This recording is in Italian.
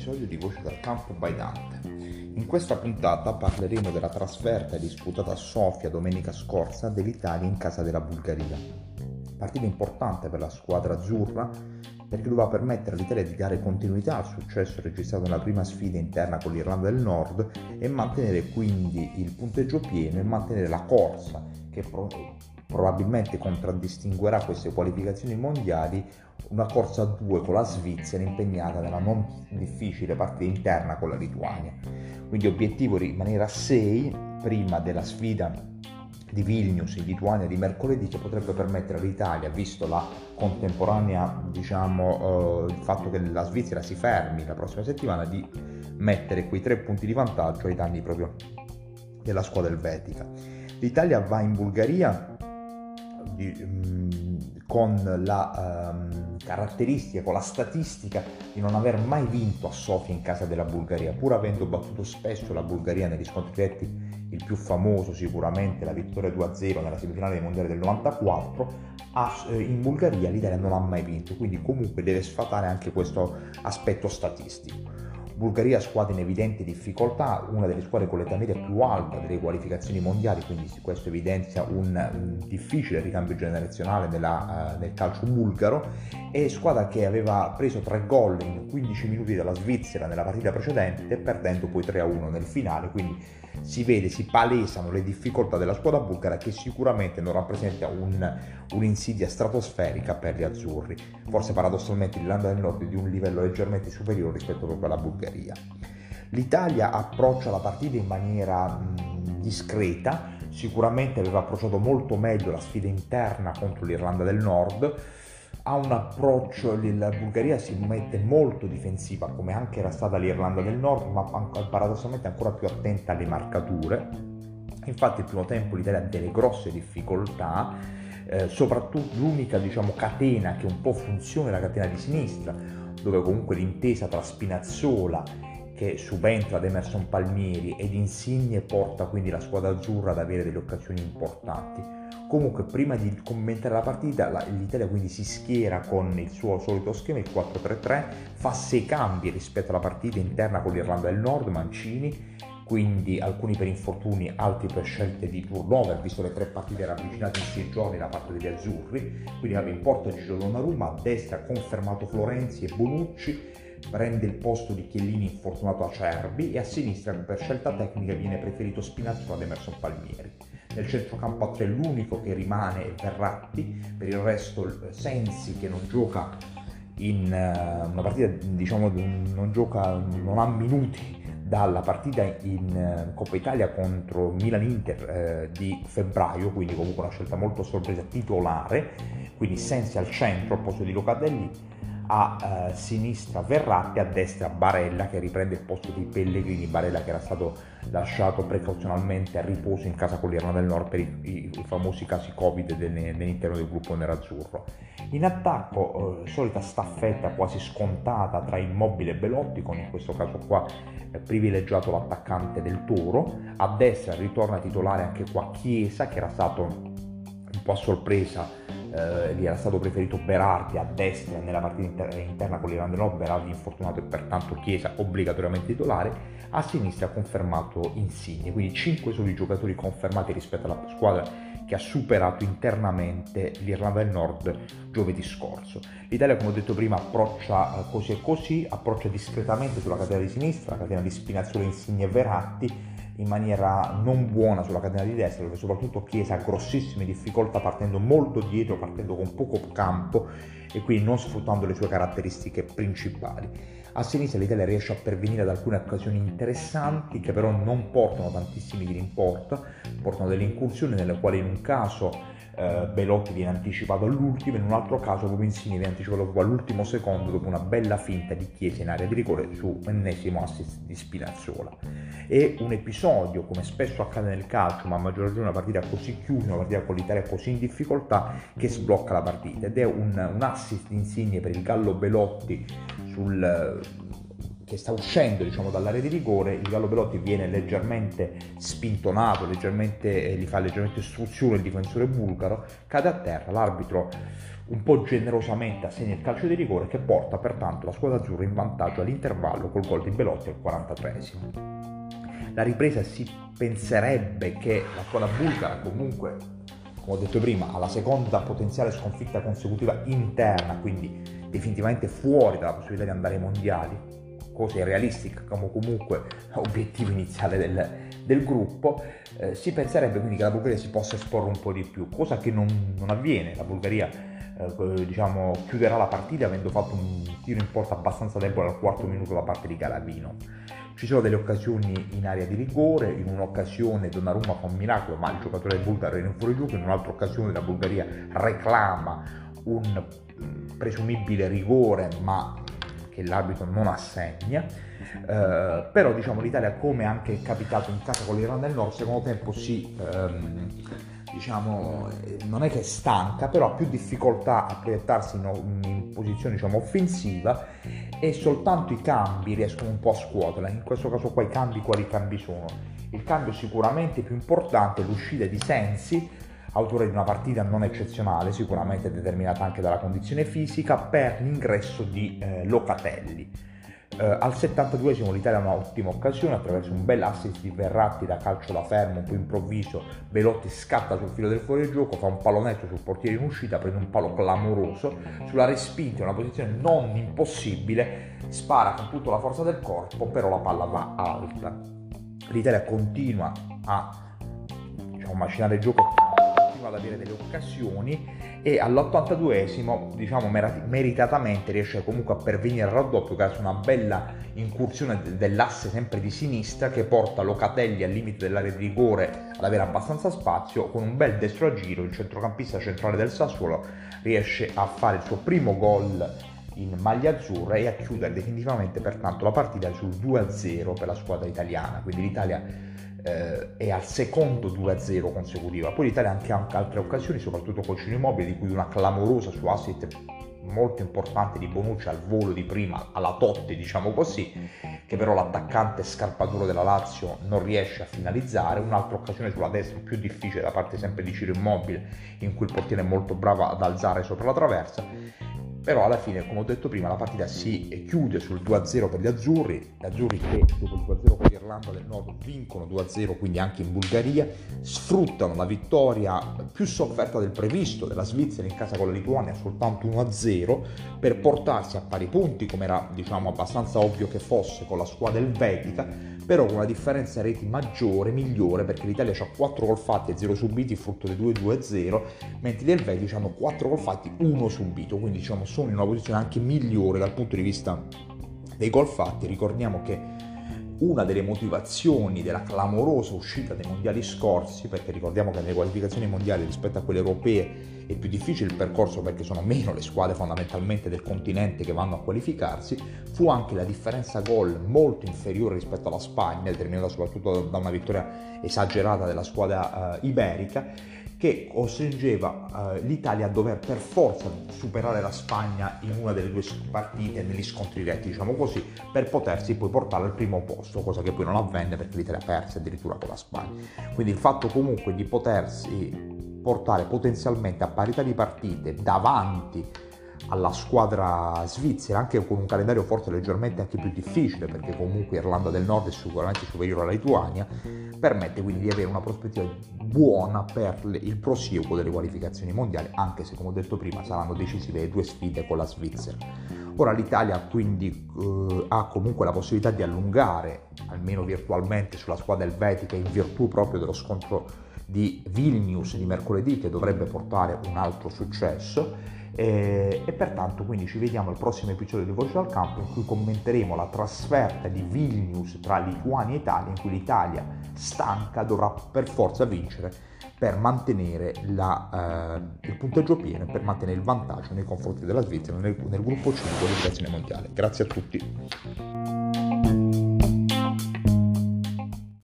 episodio di Voce dal Campo by Dante. In questa puntata parleremo della trasferta disputata a Sofia domenica scorsa dell'Italia in casa della Bulgaria. Partita importante per la squadra azzurra perché doveva permettere all'Italia di dare continuità al successo registrato nella prima sfida interna con l'Irlanda del Nord e mantenere quindi il punteggio pieno e mantenere la corsa che probabilmente contraddistinguerà queste qualificazioni mondiali una corsa a due con la Svizzera impegnata nella non difficile partita interna con la Lituania. Quindi obiettivo rimanere a 6 prima della sfida di Vilnius in Lituania di mercoledì che potrebbe permettere all'Italia, visto la contemporanea, diciamo, eh, il fatto che la Svizzera si fermi la prossima settimana, di mettere quei tre punti di vantaggio ai danni proprio della squadra elvetica. L'Italia va in Bulgaria di, con la um, caratteristica, con la statistica di non aver mai vinto a Sofia in casa della Bulgaria, pur avendo battuto spesso la Bulgaria negli scontri diretti, il più famoso sicuramente la vittoria 2-0 nella semifinale dei mondiali del 94, a, eh, in Bulgaria l'Italia non ha mai vinto, quindi comunque deve sfatare anche questo aspetto statistico. Bulgaria squadra in evidente difficoltà, una delle squadre con l'età media più alta delle qualificazioni mondiali, quindi questo evidenzia un, difficile ricambio generazionale nella, nel calcio bulgaro, e squadra che aveva preso tre gol in 15 minuti dalla Svizzera nella partita precedente, perdendo poi 3-1 nel finale, quindi si vede, si palesano le difficoltà della squadra bulgara che sicuramente non rappresenta un, un'insidia stratosferica per gli azzurri. Forse paradossalmente l'Irlanda del Nord è di un livello leggermente superiore rispetto proprio alla Bulgaria. L'Italia approccia la partita in maniera mh, discreta, sicuramente aveva approcciato molto meglio la sfida interna contro l'Irlanda del Nord, ha un approccio, la Bulgaria si mette molto difensiva come anche era stata l'Irlanda del Nord, ma paradossalmente ancora più attenta alle marcature. Infatti il primo tempo l'Italia ha delle grosse difficoltà, eh, soprattutto l'unica diciamo, catena che un po' funziona è la catena di sinistra, dove comunque l'intesa tra Spinazzola che subentra ad Emerson Palmieri ed Insigne porta quindi la squadra azzurra ad avere delle occasioni importanti. Comunque, prima di commentare la partita, l'Italia quindi si schiera con il suo solito schema, il 4-3-3, fa sei cambi rispetto alla partita interna con l'Irlanda del Nord, Mancini, quindi alcuni per infortuni, altri per scelte di turnover, visto le tre partite ravvicinate in sei giorni da parte degli azzurri, quindi aveva in porta Giro Donnarumma, a destra confermato Florenzi e Bonucci, prende il posto di Chiellini infortunato a Cerbi e a sinistra per scelta tecnica viene preferito Spinazzo ad Emerson Palmieri. Nel centrocampo a tre l'unico che rimane è Verratti, per il resto Sensi che non gioca in uh, una partita, diciamo, non gioca, non ha minuti dalla partita in uh, Coppa Italia contro Milan-Inter uh, di febbraio, quindi comunque una scelta molto sorpresa titolare, quindi Sensi al centro al posto di Locadelli a eh, sinistra Verratti, a destra Barella che riprende il posto di Pellegrini, Barella che era stato lasciato precauzionalmente a riposo in casa con l'Irlanda del Nord per i, i, i famosi casi Covid all'interno del gruppo nerazzurro. In attacco, eh, solita staffetta quasi scontata tra Immobile e Belotti, con in questo caso qua eh, privilegiato l'attaccante del Toro, a destra ritorna titolare anche qua Chiesa che era stato un po' a sorpresa eh, gli era stato preferito Berardi a destra nella partita inter- interna con del Nord, Berardi infortunato e pertanto Chiesa obbligatoriamente titolare, a sinistra ha confermato Insigne, quindi 5 soli giocatori confermati rispetto alla squadra che ha superato internamente l'Irlanda del Nord giovedì scorso. L'Italia, come ho detto prima, approccia eh, così e così, approccia discretamente sulla catena di sinistra, la catena di Spinazzola, Insigne e Verratti, in maniera non buona sulla catena di destra, dove soprattutto Chiesa ha grossissime difficoltà partendo molto dietro, partendo con poco campo e quindi non sfruttando le sue caratteristiche principali. A sinistra l'Italia riesce a pervenire ad alcune occasioni interessanti che però non portano tantissimi tiri in porta, portano delle incursioni nelle quali in un caso eh, Belotti viene anticipato all'ultimo, in un altro caso proprio Insigne viene anticipato all'ultimo secondo dopo una bella finta di Chiesa in area di rigore su ennesimo assist di Spinazzola. È un episodio, come spesso accade nel calcio, ma a maggior ragione una partita così chiusa, una partita con l'Italia così in difficoltà, che sblocca la partita ed è un, un assist Insigne per il Gallo Belotti sul che sta uscendo diciamo, dall'area di rigore, il Gallo Belotti viene leggermente spintonato, leggermente, eh, gli fa leggermente istruzione il difensore bulgaro, cade a terra, l'arbitro un po' generosamente assegna il calcio di rigore che porta pertanto la squadra azzurra in vantaggio all'intervallo col gol di Belotti al 43esimo. La ripresa si penserebbe che la squadra bulgara comunque, come ho detto prima, ha la seconda potenziale sconfitta consecutiva interna, quindi definitivamente fuori dalla possibilità di andare ai mondiali, cosa irrealistica come comunque obiettivo iniziale del, del gruppo, eh, si penserebbe quindi che la Bulgaria si possa esporre un po' di più, cosa che non, non avviene. La Bulgaria eh, diciamo, chiuderà la partita avendo fatto un tiro in porta abbastanza debole al quarto minuto da parte di Galavino. Ci sono delle occasioni in area di rigore, in un'occasione Donnarumma fa un miracolo, ma il giocatore bulgaro era in fuorigioco, in un'altra occasione la Bulgaria reclama un presumibile rigore, ma che l'arbitro non assegna. Eh, però diciamo l'Italia come anche è capitato in casa con l'Irlanda del Nord secondo tempo si ehm, diciamo, non è che è stanca, però ha più difficoltà a proiettarsi in, in posizione diciamo, offensiva e soltanto i cambi riescono un po' a scuoterla. In questo caso qua i cambi quali cambi sono? Il cambio sicuramente più importante è l'uscita di Sensi, autore di una partita non eccezionale, sicuramente determinata anche dalla condizione fisica, per l'ingresso di eh, Locatelli eh, al 72esimo l'Italia ha un'ottima occasione attraverso un bel assist di Verratti da calcio da fermo, un po' improvviso, Velotti scatta sul filo del fuorigioco, fa un pallonetto sul portiere in uscita, prende un palo clamoroso, sulla respinta in una posizione non impossibile, spara con tutta la forza del corpo, però la palla va alta. L'Italia continua a diciamo, macinare il gioco continua ad avere delle occasioni e all'82esimo diciamo meritatamente riesce comunque a pervenire al raddoppio grazie a una bella incursione dell'asse sempre di sinistra che porta Locatelli al limite dell'area di rigore ad avere abbastanza spazio. Con un bel destro a giro il centrocampista centrale del Sassuolo riesce a fare il suo primo gol in maglia azzurra e a chiudere definitivamente pertanto la partita sul 2-0 per la squadra italiana. Quindi l'Italia eh, è al secondo 2-0 consecutiva. Poi l'Italia ha anche, anche altre occasioni, soprattutto col Cino Immobile, di cui una clamorosa su asset molto importante di Bonucci al volo di prima, alla Totti diciamo così, che però l'attaccante scarpaturo della Lazio non riesce a finalizzare, un'altra occasione sulla destra più difficile da parte sempre di Ciro Immobile, in cui il portiere è molto bravo ad alzare sopra la traversa però alla fine, come ho detto prima, la partita si chiude sul 2-0 per gli azzurri, gli azzurri che dopo il 2-0 con l'Irlanda del Nord vincono 2-0 quindi anche in Bulgaria, sfruttano la vittoria più sofferta del previsto della Svizzera in casa con la Lituania soltanto 1-0 per portarsi a pari punti come era diciamo abbastanza ovvio che fosse con la squadra elvetica però con una differenza reti maggiore, migliore, perché l'Italia ha 4 gol fatti e 0 subiti, frutto dei 2-2-0, mentre gli elvetici hanno 4 gol fatti, 1 subito, quindi diciamo sono in una posizione anche migliore dal punto di vista dei gol fatti. Ricordiamo che una delle motivazioni della clamorosa uscita dei mondiali scorsi, perché ricordiamo che nelle qualificazioni mondiali rispetto a quelle europee è più difficile il percorso perché sono meno le squadre fondamentalmente del continente che vanno a qualificarsi, fu anche la differenza gol molto inferiore rispetto alla Spagna, determinata soprattutto da una vittoria esagerata della squadra uh, iberica che costringeva eh, l'Italia a dover per forza superare la Spagna in una delle due partite negli scontri diretti, diciamo così, per potersi poi portare al primo posto, cosa che poi non avvenne perché l'Italia perse addirittura con la Spagna. Quindi il fatto comunque di potersi portare potenzialmente a parità di partite davanti alla squadra svizzera, anche con un calendario forse leggermente anche più difficile, perché comunque Irlanda del Nord è sicuramente superiore alla Lituania, permette quindi di avere una prospettiva buona per il prosieguo delle qualificazioni mondiali, anche se come ho detto prima saranno decisive le due sfide con la Svizzera. Ora l'Italia quindi eh, ha comunque la possibilità di allungare, almeno virtualmente, sulla squadra elvetica in virtù proprio dello scontro di Vilnius di mercoledì che dovrebbe portare un altro successo e, e, pertanto quindi ci vediamo al prossimo episodio di Voce al Campo in cui commenteremo la trasferta di Vilnius tra Lituania e Italia in cui l'Italia stanca dovrà per forza vincere per mantenere la, eh, il punteggio pieno e per mantenere il vantaggio nei confronti della Svizzera nel, nel gruppo 5 dell'elezione mondiale. Grazie a tutti.